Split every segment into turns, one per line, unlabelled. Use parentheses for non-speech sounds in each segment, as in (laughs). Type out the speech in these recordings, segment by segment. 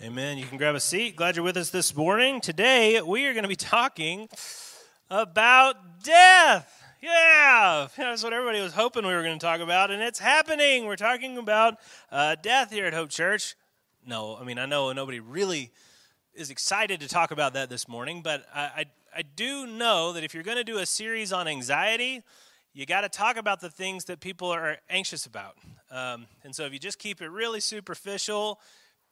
Amen. You can grab a seat. Glad you're with us this morning. Today, we are going to be talking about death. Yeah, that's what everybody was hoping we were going to talk about, and it's happening. We're talking about uh, death here at Hope Church. No, I mean, I know nobody really is excited to talk about that this morning, but I, I, I do know that if you're going to do a series on anxiety, you got to talk about the things that people are anxious about. Um, and so if you just keep it really superficial,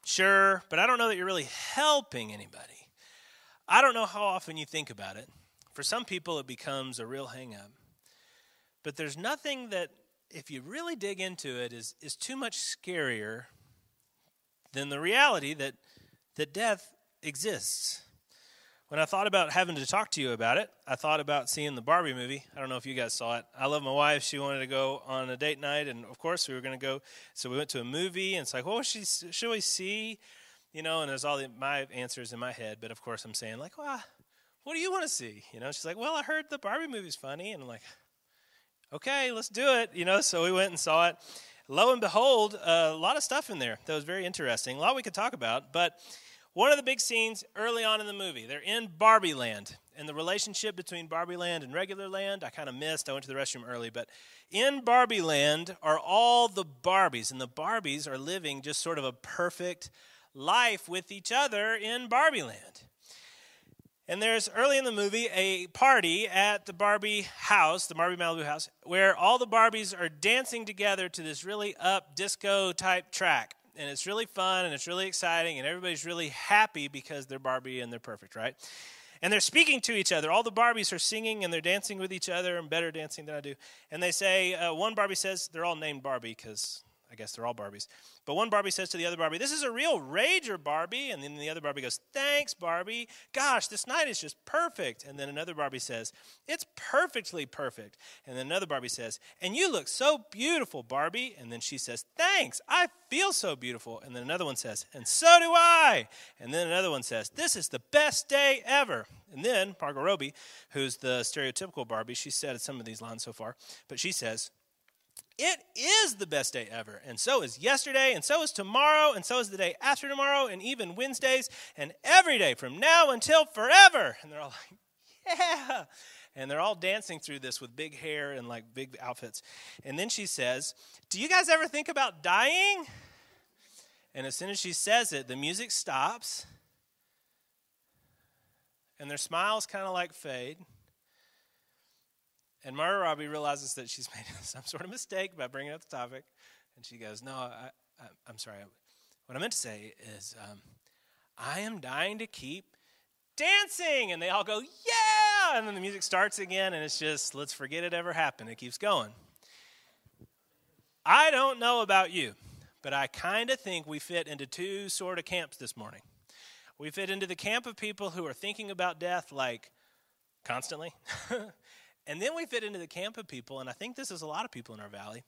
Sure, but I don't know that you're really helping anybody. I don't know how often you think about it. For some people, it becomes a real hang up. But there's nothing that, if you really dig into it, is, is too much scarier than the reality that, that death exists. When I thought about having to talk to you about it, I thought about seeing the Barbie movie. I don't know if you guys saw it. I love my wife. She wanted to go on a date night, and of course, we were going to go. So we went to a movie, and it's like, should, she, should we see? You know, and there's all the, my answers in my head, but of course, I'm saying, like, well, what do you want to see? You know, she's like, well, I heard the Barbie movie's funny. And I'm like, okay, let's do it. You know, (laughs) so we went and saw it. Lo and behold, a lot of stuff in there that was very interesting. A lot we could talk about, but one of the big scenes early on in the movie, they're in Barbie Land. And the relationship between Barbie Land and regular land, I kind of missed. I went to the restroom early. But in Barbie Land are all the Barbies. And the Barbies are living just sort of a perfect life with each other in Barbie Land. And there's early in the movie a party at the Barbie house, the Barbie Malibu house, where all the Barbies are dancing together to this really up disco type track and it's really fun and it's really exciting and everybody's really happy because they're Barbie and they're perfect, right? And they're speaking to each other. All the Barbies are singing and they're dancing with each other and better dancing than I do. And they say, uh, one Barbie says, they're all named Barbie because I guess they're all Barbies. But one Barbie says to the other Barbie, This is a real rager, Barbie. And then the other Barbie goes, Thanks, Barbie. Gosh, this night is just perfect. And then another Barbie says, It's perfectly perfect. And then another Barbie says, And you look so beautiful, Barbie. And then she says, Thanks, I feel so beautiful. And then another one says, And so do I. And then another one says, This is the best day ever. And then Margot Robbie, who's the stereotypical Barbie, she said some of these lines so far, but she says, it is the best day ever. And so is yesterday, and so is tomorrow, and so is the day after tomorrow, and even Wednesdays, and every day from now until forever. And they're all like, yeah. And they're all dancing through this with big hair and like big outfits. And then she says, Do you guys ever think about dying? And as soon as she says it, the music stops, and their smiles kind of like fade. And Margot Robbie realizes that she's (laughs) made some sort of mistake by bringing up the topic. And she goes, No, I, am sorry. What I meant to say is, um, I am dying to keep dancing. And they all go, Yeah. And then the music starts again. And it's just, let's forget it ever happened. It keeps going. I don't know about you, but I kind of think we fit into two sort of camps this morning. We fit into the camp of people who are thinking about death like constantly. (laughs) And then we fit into the camp of people, and I think this is a lot of people in our valley,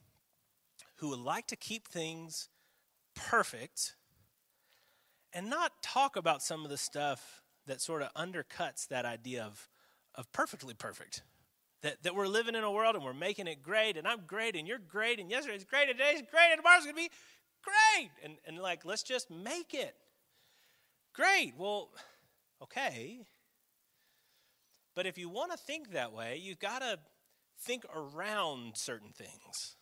who would like to keep things perfect and not talk about some of the stuff that sort of undercuts that idea of, of perfectly perfect. That, that we're living in a world and we're making it great, and I'm great, and you're great, and yesterday's great, and today's great, and tomorrow's gonna be great. And, and like, let's just make it great. Well, okay. But if you want to think that way, you've got to think around certain things.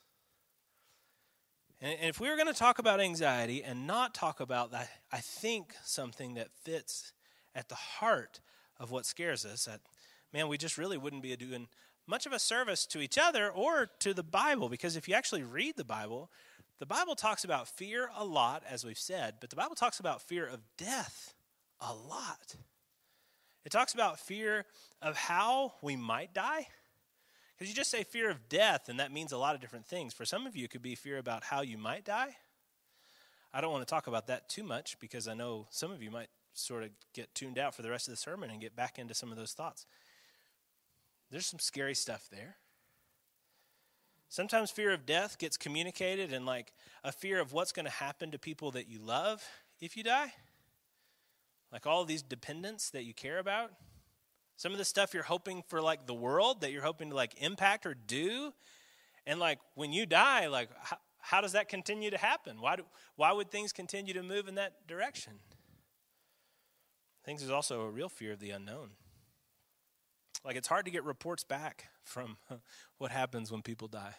And if we were going to talk about anxiety and not talk about that, I think something that fits at the heart of what scares us, that man, we just really wouldn't be doing much of a service to each other or to the Bible. Because if you actually read the Bible, the Bible talks about fear a lot, as we've said, but the Bible talks about fear of death a lot. It talks about fear of how we might die. Because you just say fear of death, and that means a lot of different things. For some of you, it could be fear about how you might die. I don't want to talk about that too much because I know some of you might sort of get tuned out for the rest of the sermon and get back into some of those thoughts. There's some scary stuff there. Sometimes fear of death gets communicated in like a fear of what's going to happen to people that you love if you die. Like all these dependents that you care about. Some of the stuff you're hoping for, like the world, that you're hoping to like impact or do. And like when you die, like how, how does that continue to happen? Why, do, why would things continue to move in that direction? think there's also a real fear of the unknown. Like it's hard to get reports back from (laughs) what happens when people die.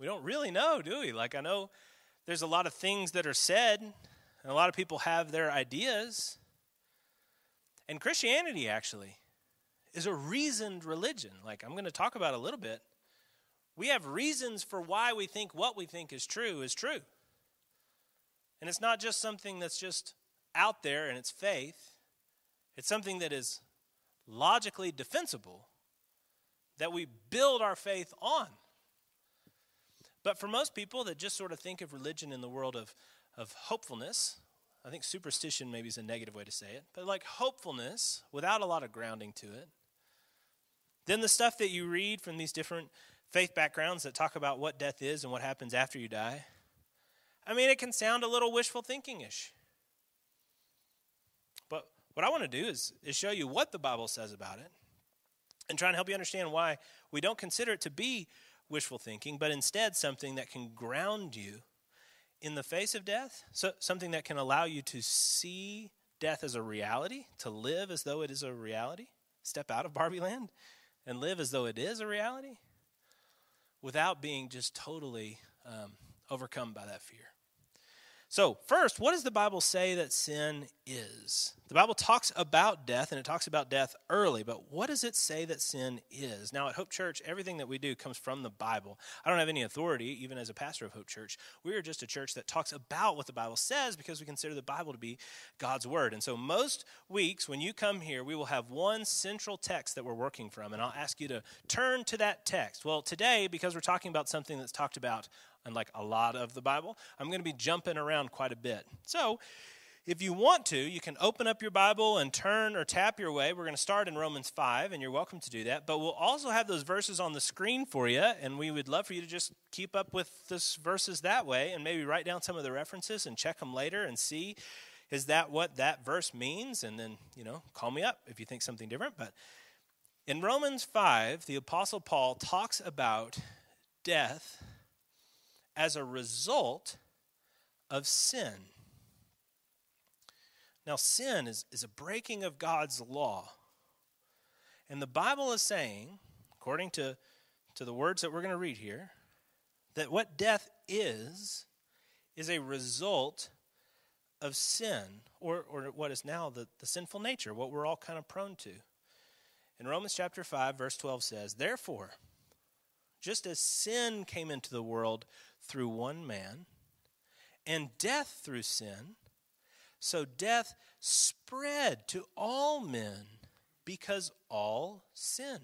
We don't really know, do we? Like I know there's a lot of things that are said, and a lot of people have their ideas. And Christianity actually is a reasoned religion. Like I'm going to talk about a little bit. We have reasons for why we think what we think is true is true. And it's not just something that's just out there and it's faith. It's something that is logically defensible that we build our faith on. But for most people that just sort of think of religion in the world of, of hopefulness, I think superstition maybe is a negative way to say it, but like hopefulness without a lot of grounding to it. Then the stuff that you read from these different faith backgrounds that talk about what death is and what happens after you die, I mean, it can sound a little wishful thinking ish. But what I want to do is, is show you what the Bible says about it and try and help you understand why we don't consider it to be wishful thinking, but instead something that can ground you in the face of death, so, something that can allow you to see death as a reality, to live as though it is a reality, step out of Barbie land and live as though it is a reality without being just totally um, overcome by that fear. So, first, what does the Bible say that sin is? The Bible talks about death, and it talks about death early, but what does it say that sin is? Now, at Hope Church, everything that we do comes from the Bible. I don't have any authority, even as a pastor of Hope Church. We are just a church that talks about what the Bible says because we consider the Bible to be God's Word. And so, most weeks when you come here, we will have one central text that we're working from, and I'll ask you to turn to that text. Well, today, because we're talking about something that's talked about and like a lot of the Bible, I'm going to be jumping around quite a bit. So, if you want to, you can open up your Bible and turn or tap your way. We're going to start in Romans 5, and you're welcome to do that. But we'll also have those verses on the screen for you, and we would love for you to just keep up with those verses that way and maybe write down some of the references and check them later and see is that what that verse means? And then, you know, call me up if you think something different. But in Romans 5, the Apostle Paul talks about death as a result of sin. Now, sin is, is a breaking of God's law. And the Bible is saying, according to, to the words that we're going to read here, that what death is, is a result of sin, or, or what is now the, the sinful nature, what we're all kind of prone to. In Romans chapter 5, verse 12 says, Therefore, just as sin came into the world through one man, and death through sin, so death spread to all men because all sinned.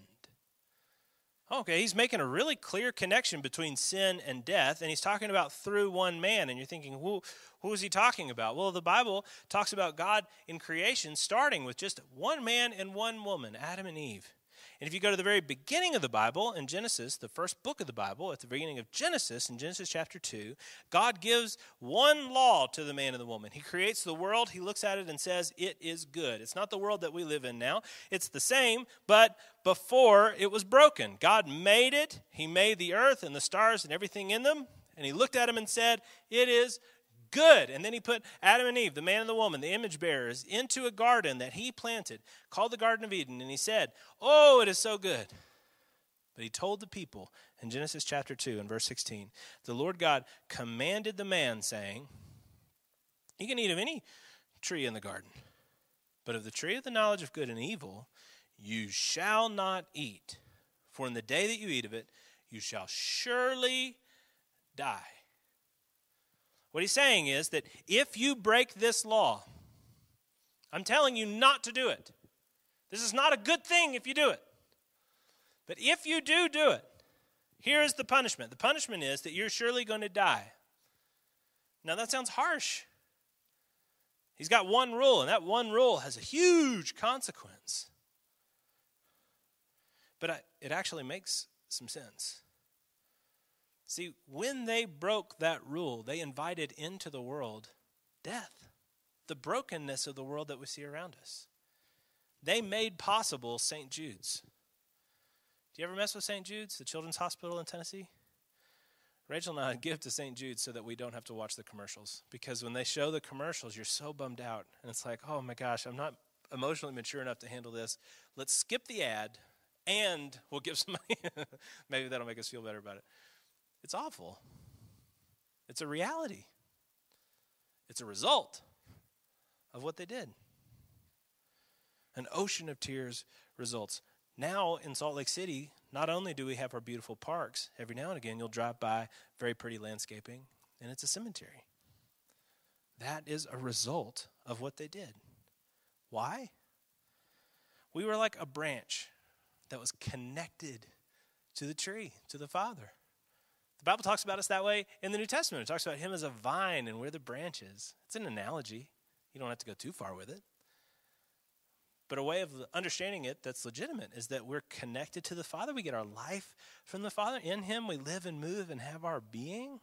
Okay, he's making a really clear connection between sin and death, and he's talking about through one man. And you're thinking, who, who is he talking about? Well, the Bible talks about God in creation starting with just one man and one woman, Adam and Eve. And if you go to the very beginning of the Bible, in Genesis, the first book of the Bible, at the beginning of Genesis, in Genesis chapter 2, God gives one law to the man and the woman. He creates the world, he looks at it and says, It is good. It's not the world that we live in now, it's the same, but before it was broken. God made it, He made the earth and the stars and everything in them, and He looked at them and said, It is good. And then he put Adam and Eve, the man and the woman, the image bearers, into a garden that he planted called the Garden of Eden. And he said, Oh, it is so good. But he told the people in Genesis chapter 2 and verse 16, the Lord God commanded the man, saying, You can eat of any tree in the garden, but of the tree of the knowledge of good and evil you shall not eat. For in the day that you eat of it, you shall surely die. What he's saying is that if you break this law, I'm telling you not to do it. This is not a good thing if you do it. But if you do do it, here is the punishment. The punishment is that you're surely going to die. Now, that sounds harsh. He's got one rule, and that one rule has a huge consequence. But it actually makes some sense. See, when they broke that rule, they invited into the world death, the brokenness of the world that we see around us. They made possible St. Jude's. Do you ever mess with St. Jude's, the children's hospital in Tennessee? Rachel and I (laughs) give to St. Jude so that we don't have to watch the commercials. Because when they show the commercials, you're so bummed out. And it's like, oh my gosh, I'm not emotionally mature enough to handle this. Let's skip the ad and we'll give some money. (laughs) Maybe that'll make us feel better about it. It's awful. It's a reality, it's a result of what they did. An ocean of tears results. Now in Salt Lake City, not only do we have our beautiful parks, every now and again you'll drive by very pretty landscaping, and it's a cemetery. That is a result of what they did. Why? We were like a branch that was connected to the tree, to the Father. The Bible talks about us that way in the New Testament. It talks about Him as a vine and we're the branches. It's an analogy. You don't have to go too far with it. But a way of understanding it that's legitimate is that we're connected to the Father. We get our life from the Father. In Him, we live and move and have our being.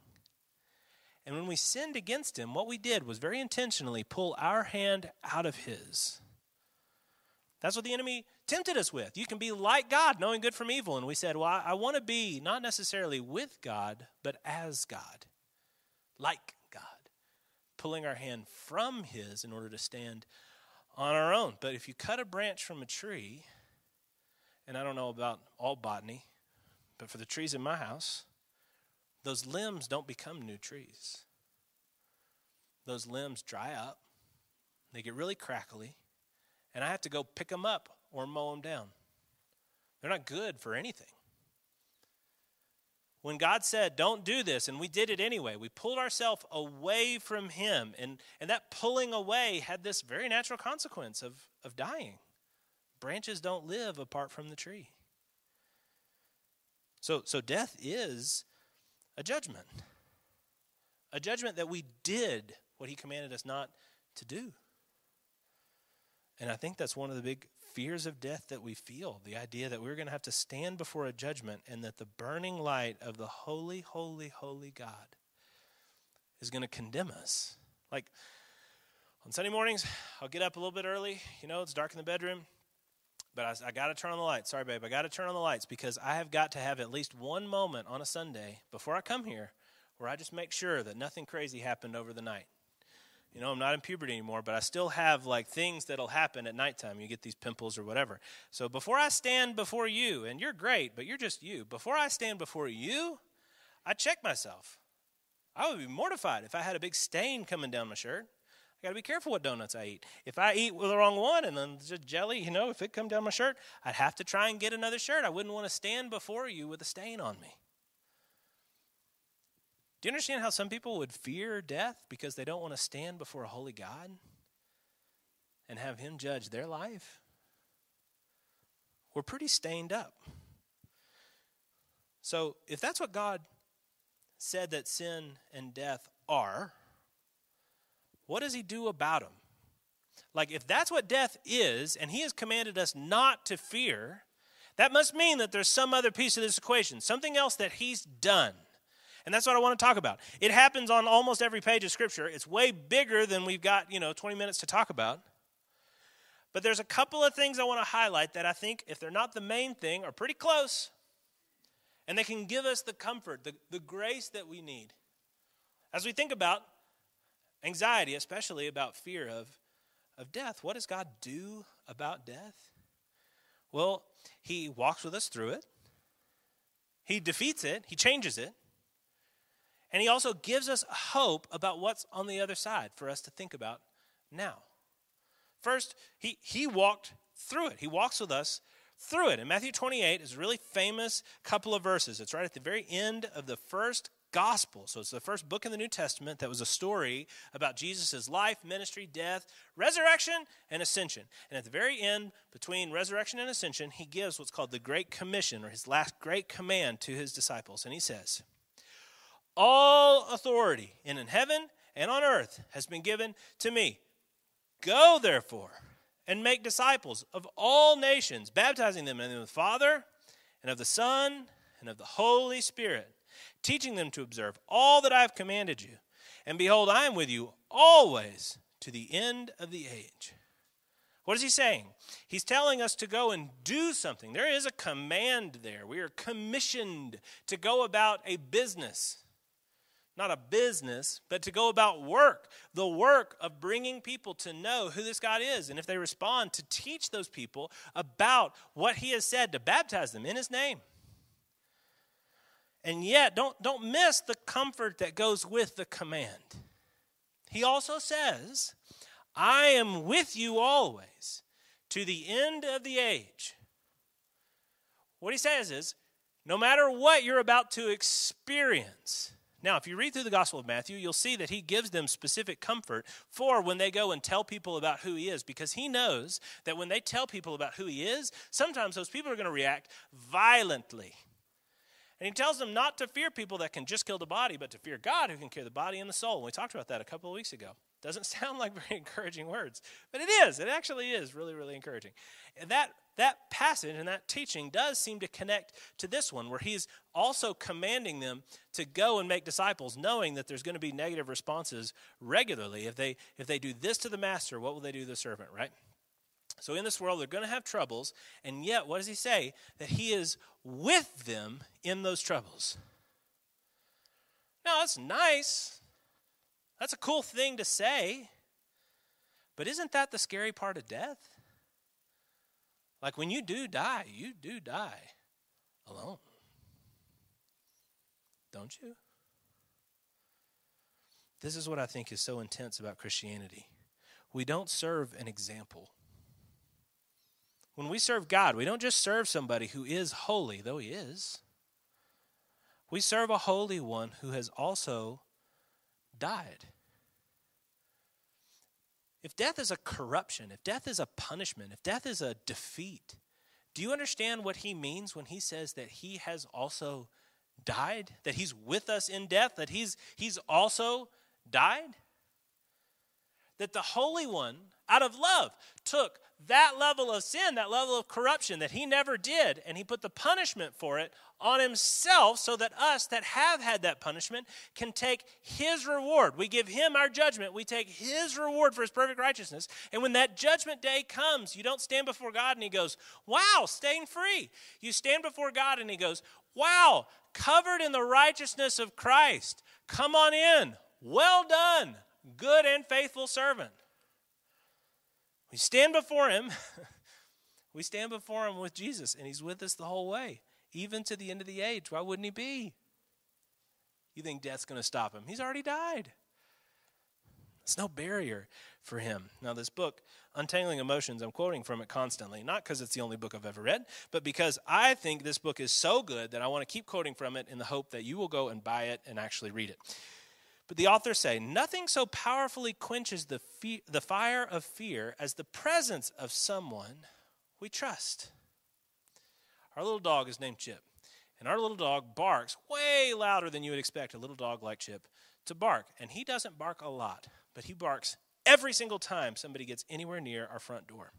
And when we sinned against Him, what we did was very intentionally pull our hand out of His. That's what the enemy tempted us with. You can be like God, knowing good from evil. And we said, well, I, I want to be not necessarily with God, but as God, like God, pulling our hand from His in order to stand on our own. But if you cut a branch from a tree, and I don't know about all botany, but for the trees in my house, those limbs don't become new trees. Those limbs dry up, they get really crackly, and I have to go pick them up or mow them down. They're not good for anything. When God said, don't do this, and we did it anyway, we pulled ourselves away from Him. And, and that pulling away had this very natural consequence of, of dying. Branches don't live apart from the tree. So, so death is a judgment, a judgment that we did what He commanded us not to do. And I think that's one of the big fears of death that we feel the idea that we're going to have to stand before a judgment and that the burning light of the holy, holy, holy God is going to condemn us. Like on Sunday mornings, I'll get up a little bit early. You know, it's dark in the bedroom, but I, I got to turn on the lights. Sorry, babe, I got to turn on the lights because I have got to have at least one moment on a Sunday before I come here where I just make sure that nothing crazy happened over the night. You know, I'm not in puberty anymore, but I still have like things that'll happen at nighttime. You get these pimples or whatever. So before I stand before you, and you're great, but you're just you, before I stand before you, I check myself. I would be mortified if I had a big stain coming down my shirt. I got to be careful what donuts I eat. If I eat with the wrong one and then just jelly, you know, if it come down my shirt, I'd have to try and get another shirt. I wouldn't want to stand before you with a stain on me. Do you understand how some people would fear death because they don't want to stand before a holy God and have Him judge their life? We're pretty stained up. So, if that's what God said that sin and death are, what does He do about them? Like, if that's what death is, and He has commanded us not to fear, that must mean that there's some other piece of this equation, something else that He's done and that's what I want to talk about. It happens on almost every page of Scripture. It's way bigger than we've got, you know, 20 minutes to talk about. But there's a couple of things I want to highlight that I think, if they're not the main thing, are pretty close. And they can give us the comfort, the, the grace that we need. As we think about anxiety, especially about fear of, of death, what does God do about death? Well, He walks with us through it, He defeats it, He changes it. And he also gives us hope about what's on the other side for us to think about now. First, he, he walked through it. He walks with us through it. And Matthew 28 is a really famous couple of verses. It's right at the very end of the first gospel. So it's the first book in the New Testament that was a story about Jesus' life, ministry, death, resurrection, and ascension. And at the very end, between resurrection and ascension, he gives what's called the Great Commission, or his last great command to his disciples. And he says, all authority in heaven and on earth has been given to me. Go, therefore, and make disciples of all nations, baptizing them in the the Father, and of the Son, and of the Holy Spirit, teaching them to observe all that I have commanded you. And behold, I am with you always to the end of the age. What is he saying? He's telling us to go and do something. There is a command there. We are commissioned to go about a business not a business, but to go about work, the work of bringing people to know who this God is. And if they respond, to teach those people about what He has said, to baptize them in His name. And yet, don't, don't miss the comfort that goes with the command. He also says, I am with you always to the end of the age. What he says is, no matter what you're about to experience, now, if you read through the Gospel of Matthew, you'll see that he gives them specific comfort for when they go and tell people about who he is, because he knows that when they tell people about who he is, sometimes those people are going to react violently. And he tells them not to fear people that can just kill the body, but to fear God who can kill the body and the soul. And we talked about that a couple of weeks ago. Doesn't (laughs) sound like very encouraging words, but it is. It actually is really, really encouraging. And that that passage and that teaching does seem to connect to this one, where he's also commanding them to go and make disciples, knowing that there's going to be negative responses regularly. If they if they do this to the master, what will they do to the servant, right? So in this world, they're going to have troubles, and yet, what does he say? That he is with them in those troubles. Now, that's nice. That's a cool thing to say. But isn't that the scary part of death? Like when you do die, you do die alone. Don't you? This is what I think is so intense about Christianity. We don't serve an example. When we serve God, we don't just serve somebody who is holy, though he is. We serve a holy one who has also died. If death is a corruption, if death is a punishment, if death is a defeat, do you understand what he means when he says that he has also died? That he's with us in death? That he's, he's also died? That the Holy One, out of love, took that level of sin, that level of corruption that he never did, and he put the punishment for it on himself so that us that have had that punishment can take his reward. We give him our judgment, we take his reward for his perfect righteousness. And when that judgment day comes, you don't stand before God and he goes, Wow, staying free. You stand before God and he goes, Wow, covered in the righteousness of Christ. Come on in. Well done, good and faithful servant. We stand before him. (laughs) we stand before him with Jesus, and he's with us the whole way, even to the end of the age. Why wouldn't he be? You think death's going to stop him? He's already died. It's no barrier for him. Now, this book, Untangling Emotions, I'm quoting from it constantly, not because it's the only book I've ever read, but because I think this book is so good that I want to keep quoting from it in the hope that you will go and buy it and actually read it. But the authors say nothing so powerfully quenches the, fe- the fire of fear as the presence of someone we trust. Our little dog is named Chip, and our little dog barks way louder than you would expect a little dog like Chip to bark. And he doesn't bark a lot, but he barks every single time somebody gets anywhere near our front door.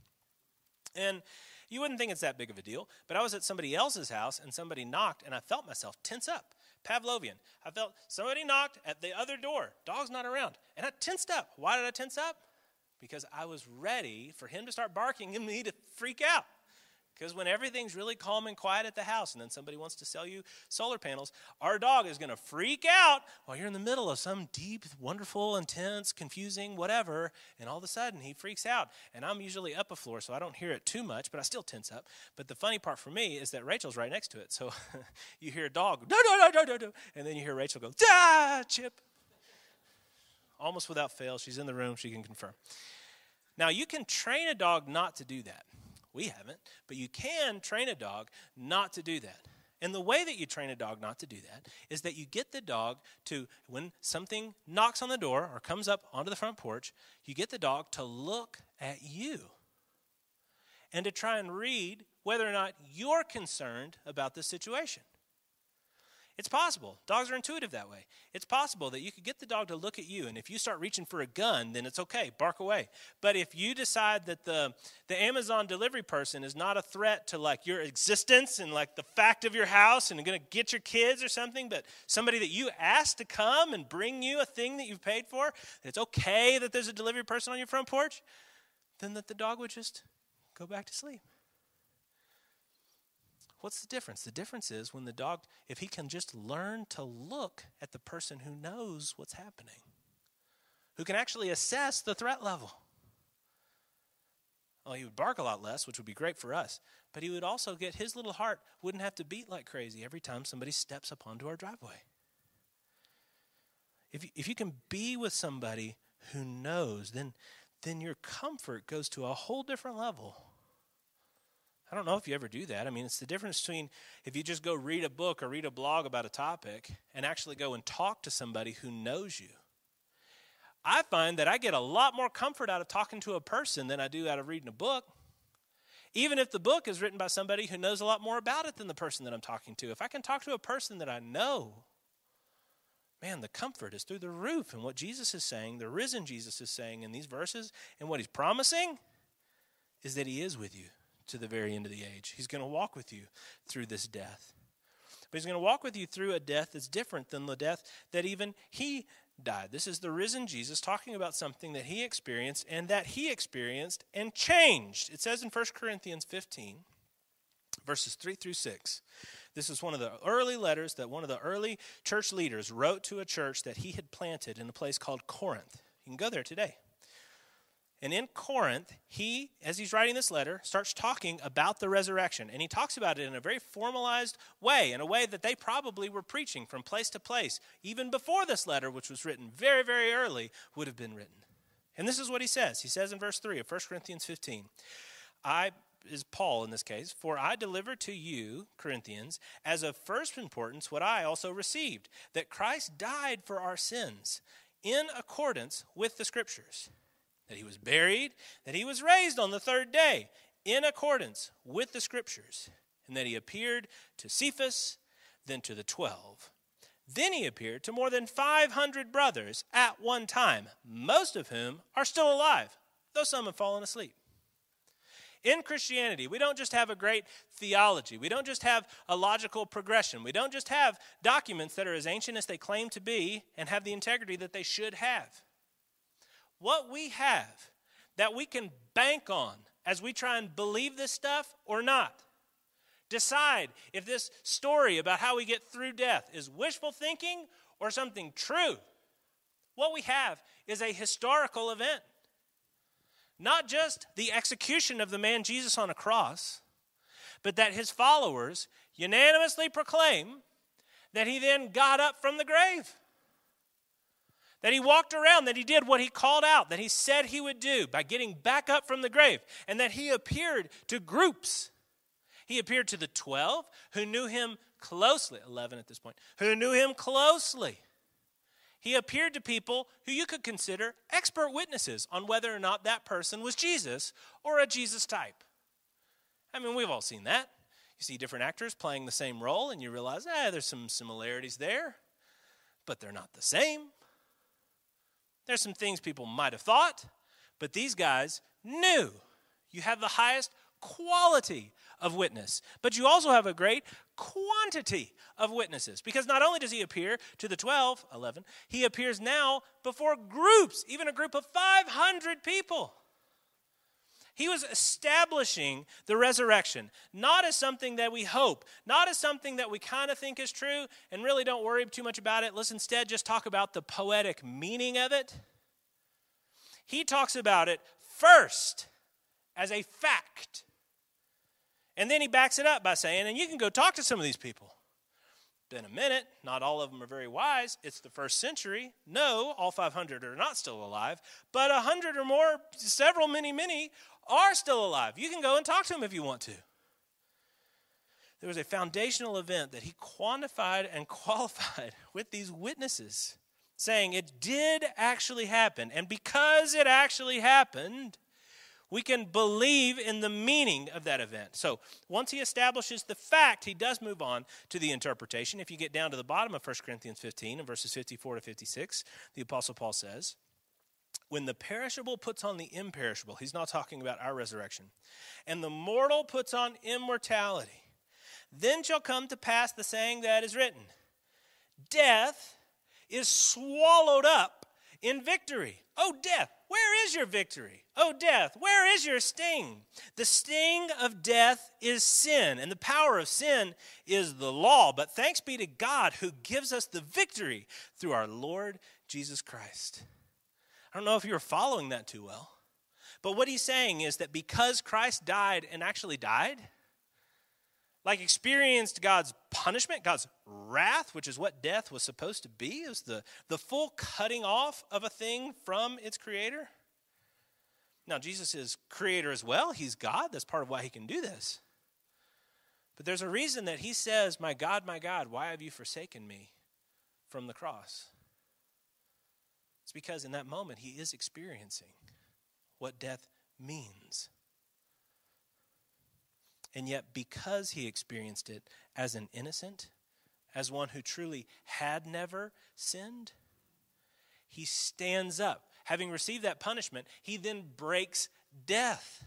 And you wouldn't think it's that big of a deal, but I was at somebody else's house and somebody knocked, and I felt myself tense up. Pavlovian. I felt somebody knocked at the other door. Dog's not around. And I tensed up. Why did I tense up? Because I was ready for him to start barking and me to freak out. Because when everything's really calm and quiet at the house and then somebody wants to sell you solar panels, our dog is going to freak out while you're in the middle of some deep, wonderful, intense, confusing, whatever, and all of a sudden he freaks out. And I'm usually up a floor, so I don't hear it too much, but I still tense up. But the funny part for me is that Rachel's right next to it. So (laughs) you hear a dog, no, no, no, no, no, no, and then you hear Rachel go, ah, Chip. Almost without fail, she's in the room, she can confirm. Now, you can train a dog not to do that. We haven't, but you can train a dog not to do that. And the way that you train a dog not to do that is that you get the dog to, when something knocks on the door or comes up onto the front porch, you get the dog to look at you and to try and read whether or not you're concerned about the situation. It's possible. Dogs are intuitive that way. It's possible that you could get the dog to look at you, and if you start reaching for a gun, then it's okay, bark away. But if you decide that the, the Amazon delivery person is not a threat to like your existence and like the fact of your house and to get your kids or something, but somebody that you asked to come and bring you a thing that you've paid for, it's okay that there's a delivery person on your front porch, then that the dog would just go back to sleep. What's the difference? The difference is when the dog, if he can just learn to look at the person who knows what's happening, who can actually assess the threat level. Well, he would bark a lot less, which would be great for us, but he would also get his little heart wouldn't have to beat like crazy every time somebody steps up onto our driveway. If you, if you can be with somebody who knows, then, then your comfort goes to a whole different level. I don't know if you ever do that. I mean, it's the difference between if you just go read a book or read a blog about a topic and actually go and talk to somebody who knows you. I find that I get a lot more comfort out of talking to a person than I do out of reading a book. Even if the book is written by somebody who knows a lot more about it than the person that I'm talking to. If I can talk to a person that I know, man, the comfort is through the roof. And what Jesus is saying, the risen Jesus is saying in these verses, and what he's promising is that he is with you to the very end of the age. He's going to walk with you through this death. But he's going to walk with you through a death that's different than the death that even he died. This is the risen Jesus talking about something that he experienced and that he experienced and changed. It says in 1 Corinthians 15, verses 3 through 6. This is one of the early letters that one of the early church leaders wrote to a church that he had planted in a place called Corinth. You can go there today. And in Corinth, he, as he's writing this letter, starts talking about the resurrection. And he talks about it in a very formalized way, in a way that they probably were preaching from place to place, even before this letter, which was written very, very early, would have been written. And this is what he says. He says in verse 3 of 1 Corinthians 15, I, is Paul in this case, for I delivered to you, Corinthians, as of first importance what I also received, that Christ died for our sins in accordance with the Scriptures that he was buried, that he was raised on the third day in accordance with the scriptures, and that he appeared to Cephas, then to the twelve. Then he appeared to more than 500 brothers at one time, most of whom are still alive, though some have fallen asleep. In Christianity, we don't just have a great theology. We don't just have a logical progression. We don't just have documents that are as ancient as they claim to be and have the integrity that they should have what we have that we can bank on as we try and believe this stuff or not. Decide if this story about how we get through death is wishful thinking or something true. What we have is a historical event. Not just the execution of the man Jesus on a cross, but that his followers unanimously proclaim that he then got up from the grave. That he walked around, that he did what he called out, that he said he would do by getting back up from the grave, and that he appeared to groups. He appeared to the 12 who knew him closely, 11 at this point, who knew him closely. He appeared to people who you could consider expert witnesses on whether or not that person was Jesus or a Jesus type. I mean, we've all seen that. You see different actors playing the same role, and you realize, eh, there's some similarities there, but they're not the same. There's some things people might have thought, but these guys knew. You have the highest quality of witness, but you also have a great quantity of witnesses because not only does he appear to the 12, 11, he appears now before groups, even a group of 500 people. He was establishing the resurrection, not as something that we hope, not as something that we kind of think is true and really don't worry too much about it. Let's instead just talk about the poetic meaning of it. He talks about it first as a fact. And then he backs it up by saying, and you can go talk to some of these people. Been a minute, not all of them are very wise. It's the first century. No, all 500 are not still alive, but 100 or more, several, many, many are still alive. You can go and talk to them if you want to. There was a foundational event that he quantified and (laughs) qualified with these witnesses, saying it did actually happen. And because it actually happened, we can believe in the meaning of that event. So once he establishes the fact, he does move on to the interpretation. If you get down to the bottom of 1 Corinthians 15 and verses 54 to 56, the Apostle Paul says, when the perishable puts on the imperishable, he's not talking about our resurrection, and the mortal puts on immortality, then shall come to pass the saying that is written Death is swallowed up in victory. Oh, death, where is your victory? Oh, death, where is your sting? The sting of death is sin, and the power of sin is the law. But thanks be to God who gives us the victory through our Lord Jesus Christ. I don't know if you were following that too well, but what he's saying is that because Christ died and actually died, like experienced God's punishment, God's wrath, which is what death was supposed to be, is the, the full cutting off of a thing from its creator. Now, Jesus is creator as well. He's God. That's part of why he can do this. But there's a reason that he says, My God, my God, why have you forsaken me from the cross? It's because in that moment he is experiencing what death means. And yet, because he experienced it as an innocent, as one who truly had never sinned, he stands up. Having received that punishment, he then breaks death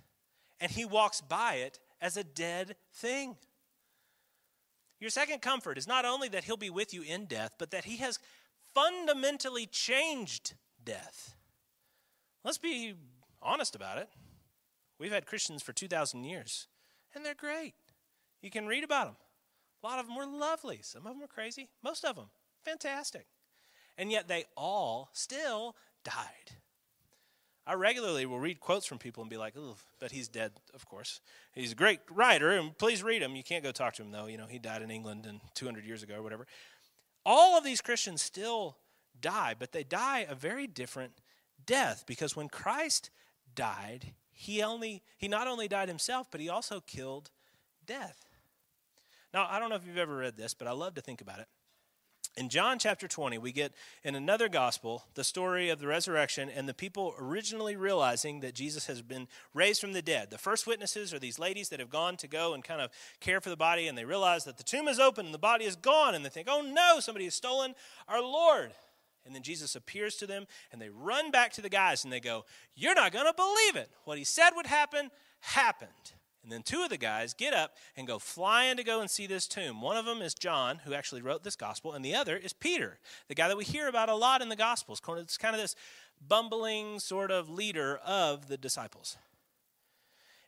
and he walks by it as a dead thing. Your second comfort is not only that he'll be with you in death, but that he has fundamentally changed death. Let's be honest about it. We've had Christians for 2,000 years and they're great. You can read about them. A lot of them were lovely. Some of them were crazy. Most of them, fantastic. And yet they all still died. I regularly will read quotes from people and be like, "Oh, but he's dead." Of course, he's a great writer, and please read him. You can't go talk to him though. You know, he died in England and 200 years ago or whatever. All of these Christians still die, but they die a very different death because when Christ died, he only he not only died himself, but he also killed death. Now, I don't know if you've ever read this, but I love to think about it. In John chapter 20, we get in another gospel the story of the resurrection and the people originally realizing that Jesus has been raised from the dead. The first witnesses are these ladies that have gone to go and kind of care for the body, and they realize that the tomb is open and the body is gone, and they think, oh no, somebody has stolen our Lord. And then Jesus appears to them, and they run back to the guys and they go, You're not going to believe it. What he said would happen, happened. And then two of the guys get up and go flying to go and see this tomb. One of them is John, who actually wrote this gospel, and the other is Peter, the guy that we hear about a lot in the gospels. It's kind of this bumbling sort of leader of the disciples.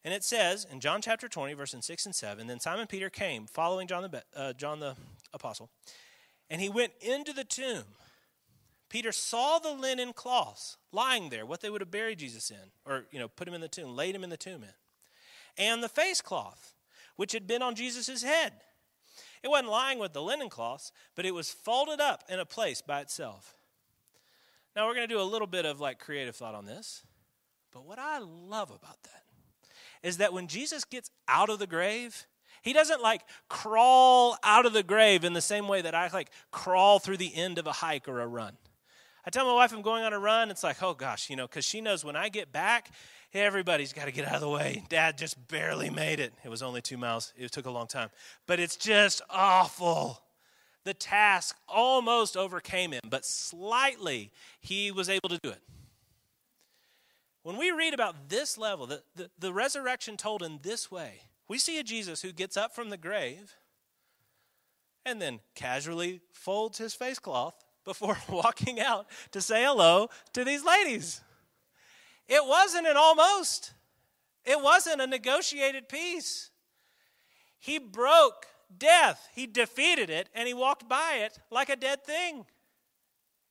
And it says in John chapter 20, verses 6 and 7 Then Simon Peter came, following John the, uh, John the apostle, and he went into the tomb. Peter saw the linen cloths lying there, what they would have buried Jesus in, or, you know, put him in the tomb, laid him in the tomb in, and the face cloth, which had been on Jesus' head. It wasn't lying with the linen cloths, but it was folded up in a place by itself. Now, we're going to do a little bit of like creative thought on this, but what I love about that is that when Jesus gets out of the grave, he doesn't like crawl out of the grave in the same way that I like crawl through the end of a hike or a run. I tell my wife I'm going on a run. It's like, oh gosh, you know, because she knows when I get back, everybody's got to get out of the way. Dad just barely made it. It was only two miles, it took a long time. But it's just awful. The task almost overcame him, but slightly he was able to do it. When we read about this level, the, the, the resurrection told in this way, we see a Jesus who gets up from the grave and then casually folds his face cloth before (laughs) walking out to say hello to these ladies. It wasn't an almost, it wasn't a negotiated peace. He broke death, he defeated it, and he walked by it like a dead thing.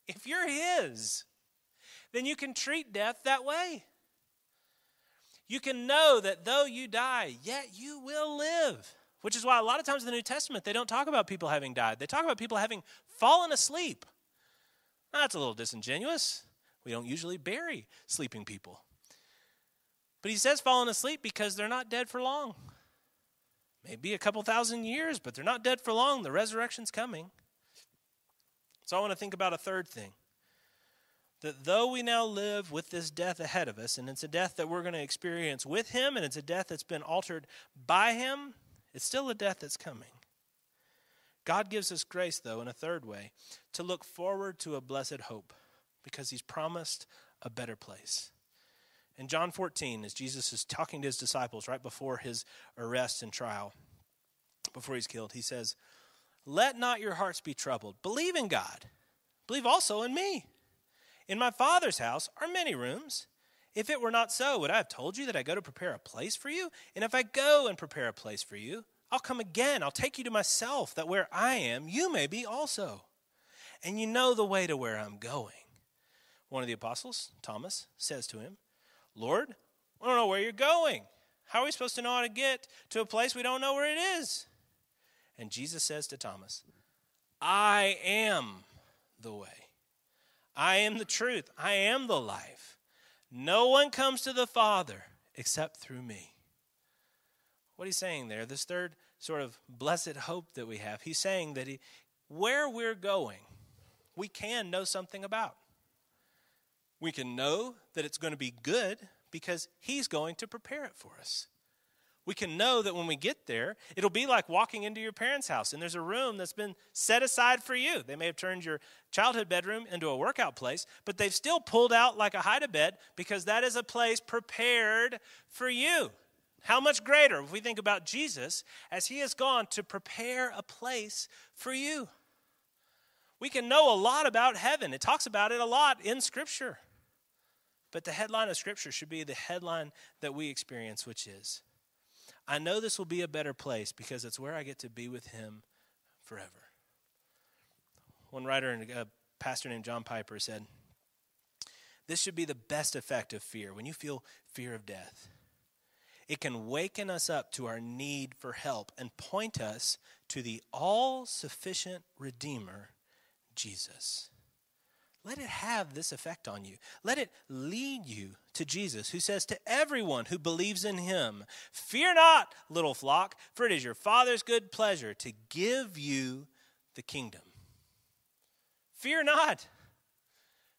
If you're his, then you can treat death that way. You can know that though you die, yet you will live. Which is why a lot of times in the New Testament, they don't talk about people having died. They talk about people having fallen asleep. That's a little disingenuous. We don't usually bury sleeping people. But he says fallen asleep because they're not dead for long. Maybe a couple thousand years, but they're not dead for long. The resurrection's coming. So I want to think about a third thing. That though we now live with this death ahead of us, and it's a death that we're going to experience with him, and it's a death that's been altered by him, it's still a death that's coming. God gives us grace, though, in a third way, to look forward to a blessed hope because he's promised a better place. In John 14, as Jesus is talking to his disciples right before his arrest and trial, before he's killed, he says, Let not your hearts be troubled. Believe in God. Believe also in me. In my Father's house are many rooms. If it were not so, would I have told you that I go to prepare a place for you? And if I go and prepare a place for you, I'll come again. I'll take you to myself, that where I am, you may be also. And you know the way to where I'm going. One of the apostles, Thomas, says to him, Lord, I don't know where you're going. How are we supposed to know how to get to a place we don't know where it is? And Jesus says to Thomas, I am the way. I am the truth. I am the life. No one comes to the Father except through me. What he's saying there, this third sort of blessed hope that we have, he's saying that he, where we're going, we can know something about. We can know that it's going to be good because he's going to prepare it for us we can know that when we get there, it'll be like walking into your parents' house and there's a room that's been set aside for you. They may have turned your childhood bedroom into a workout place, but they've still pulled out like a hide a bed because that is a place prepared for you. How much greater if we think about Jesus as he has gone to prepare a place for you? We can know a lot about heaven. It talks about it a lot in Scripture. But the headline of Scripture should be the headline that we experience, which is I know this will be a better place because it's where I get to be with Him forever. One writer and a pastor named John Piper said, This should be the best effect of fear when you feel fear of death. It can waken us up to our need for help and point us to the all sufficient Redeemer, Jesus. Let it have this effect on you. Let it lead you to Jesus, who says to everyone who believes in him, Fear not, little flock, for it is your Father's good pleasure to give you the kingdom. Fear not,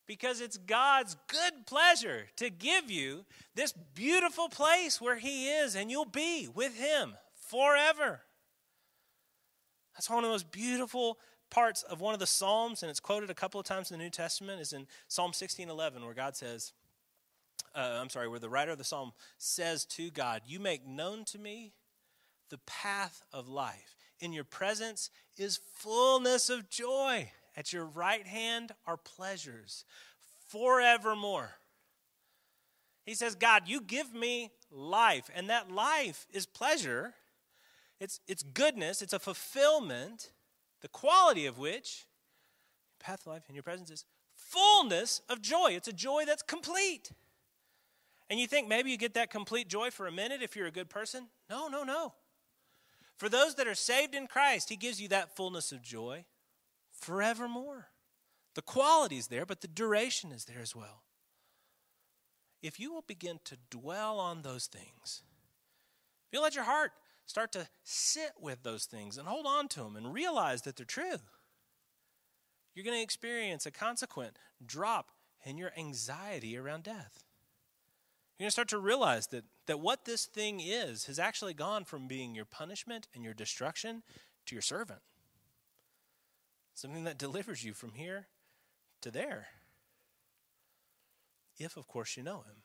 because it's God's good pleasure to give you this beautiful place where he is, and you'll be with him forever. That's one of the most beautiful parts of one of the Psalms, and it's quoted a couple of times in the New Testament, is in Psalm 16:11, where God says, uh, I'm sorry, where the writer of the psalm says to God, You make known to me the path of life. In your presence is fullness of joy. At your right hand are pleasures forevermore. He says, God, you give me life, and that life is pleasure. It's, it's goodness, it's a fulfillment the quality of which, path of life in your presence is fullness of joy. It's a joy that's complete. And you think maybe you get that complete joy for a minute if you're a good person? No, no, no. For those that are saved in Christ, He gives you that fullness of joy forevermore. The quality is there, but the duration is there as well. If you will begin to dwell on those things, if you let your heart start to sit with those things and hold on to them and realize that they're true, you're going to experience a consequent drop in your anxiety around death. You're going to start to realize that, that what this thing is has actually gone from being your punishment and your destruction to your servant. Something that delivers you from here to there. If, of course, you know him.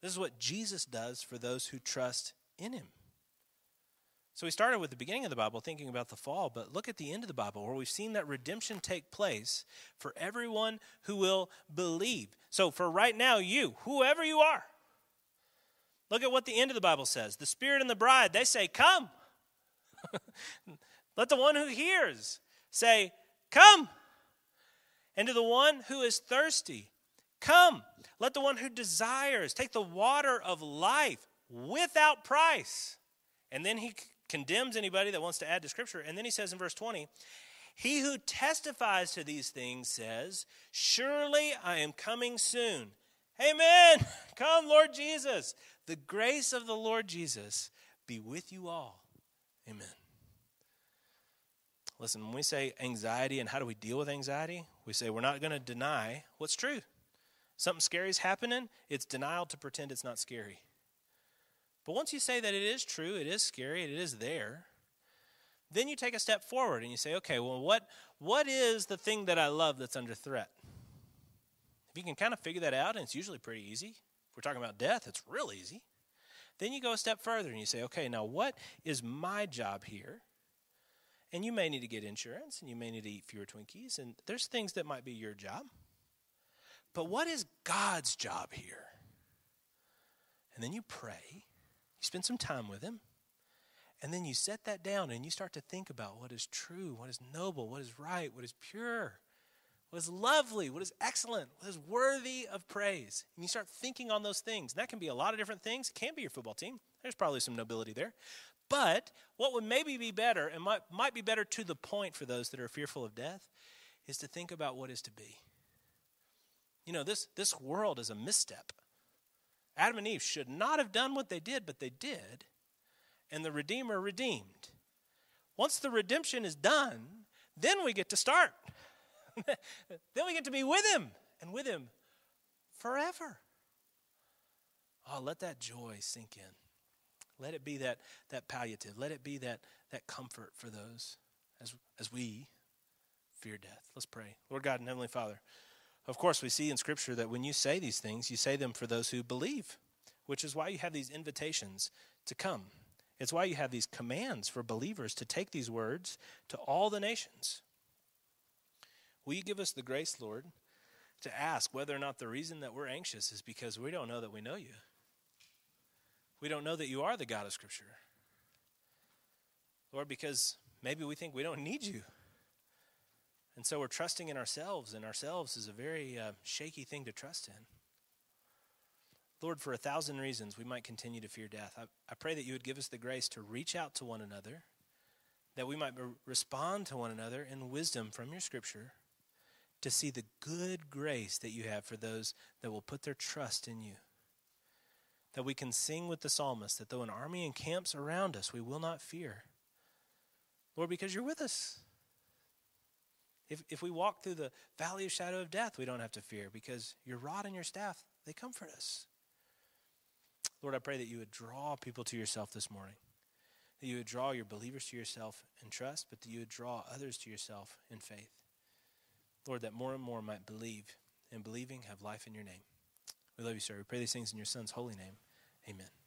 This is what Jesus does for those who trust in him. So we started with the beginning of the Bible thinking about the fall, but look at the end of the Bible where we've seen that redemption take place for everyone who will believe. So for right now, you, whoever you are, look at what the end of the Bible says. The Spirit and the bride, they say, Come. (laughs) Let the one who hears say, Come. And to the one who is thirsty, Come. Let the one who desires take the water of life without price. And then he condemns anybody that wants to add to Scripture. And then he says in verse 20, He who testifies to these things says, Surely I am coming soon. Amen. (laughs) Come, Lord Jesus. The grace of the Lord Jesus be with you all. Amen. Listen, when we say anxiety and how do we deal with anxiety, we say we're not going to deny what's true. Something scary is happening, it's denial to pretend it's not scary. But once you say that it is true, it is scary, it is there, then you take a step forward and you say, okay, well, what, what is the thing that I love that's under threat? If you can kind of figure that out, and it's usually pretty easy, if we're talking about death, it's real easy. Then you go a step further and you say, okay, now what is my job here? And you may need to get insurance and you may need to eat fewer Twinkies, and there's things that might be your job. But what is God's job here? And then you pray, you spend some time with Him, and then you set that down and you start to think about what is true, what is noble, what is right, what is pure, what is lovely, what is excellent, what is worthy of praise. And you start thinking on those things. And that can be a lot of different things. It can be your football team. There's probably some nobility there. But what would maybe be better, and might, might be better to the point for those that are fearful of death, is to think about what is to be. You know, this, this world is a misstep. Adam and Eve should not have done what they did, but they did. And the Redeemer redeemed. Once the redemption is done, then we get to start. (laughs) then we get to be with Him and with Him forever. Oh, let that joy sink in. Let it be that, that palliative. Let it be that, that comfort for those as, as we fear death. Let's pray. Lord God and Heavenly Father, of course, we see in Scripture that when you say these things, you say them for those who believe, which is why you have these invitations to come. It's why you have these commands for believers to take these words to all the nations. Will you give us the grace, Lord, to ask whether or not the reason that we're anxious is because we don't know that we know you? We don't know that you are the God of Scripture. Lord, because maybe we think we don't (laughs) need you. And so we're trusting in ourselves, and ourselves is a very uh, shaky thing to trust in. Lord, for a thousand reasons, we might continue to fear death. I, I pray that you would give us the grace to reach out to one another, that we might respond to one another in wisdom from your scripture, to see the good grace that you have for those that will put their trust in you. That we can sing with the psalmist that though an army encamps around us, we will not fear. Lord, because you're with us. If, if we walk through the valley of shadow of death, we don't have to fear because your rod and your staff, they comfort us. Lord, I pray that you would draw people to yourself this morning, that you would draw your believers to yourself in trust, but that you would draw others to yourself in faith. Lord, that more and more might believe, and believing have life in your name. We love you, sir. We pray these things in your Son's holy name. Amen.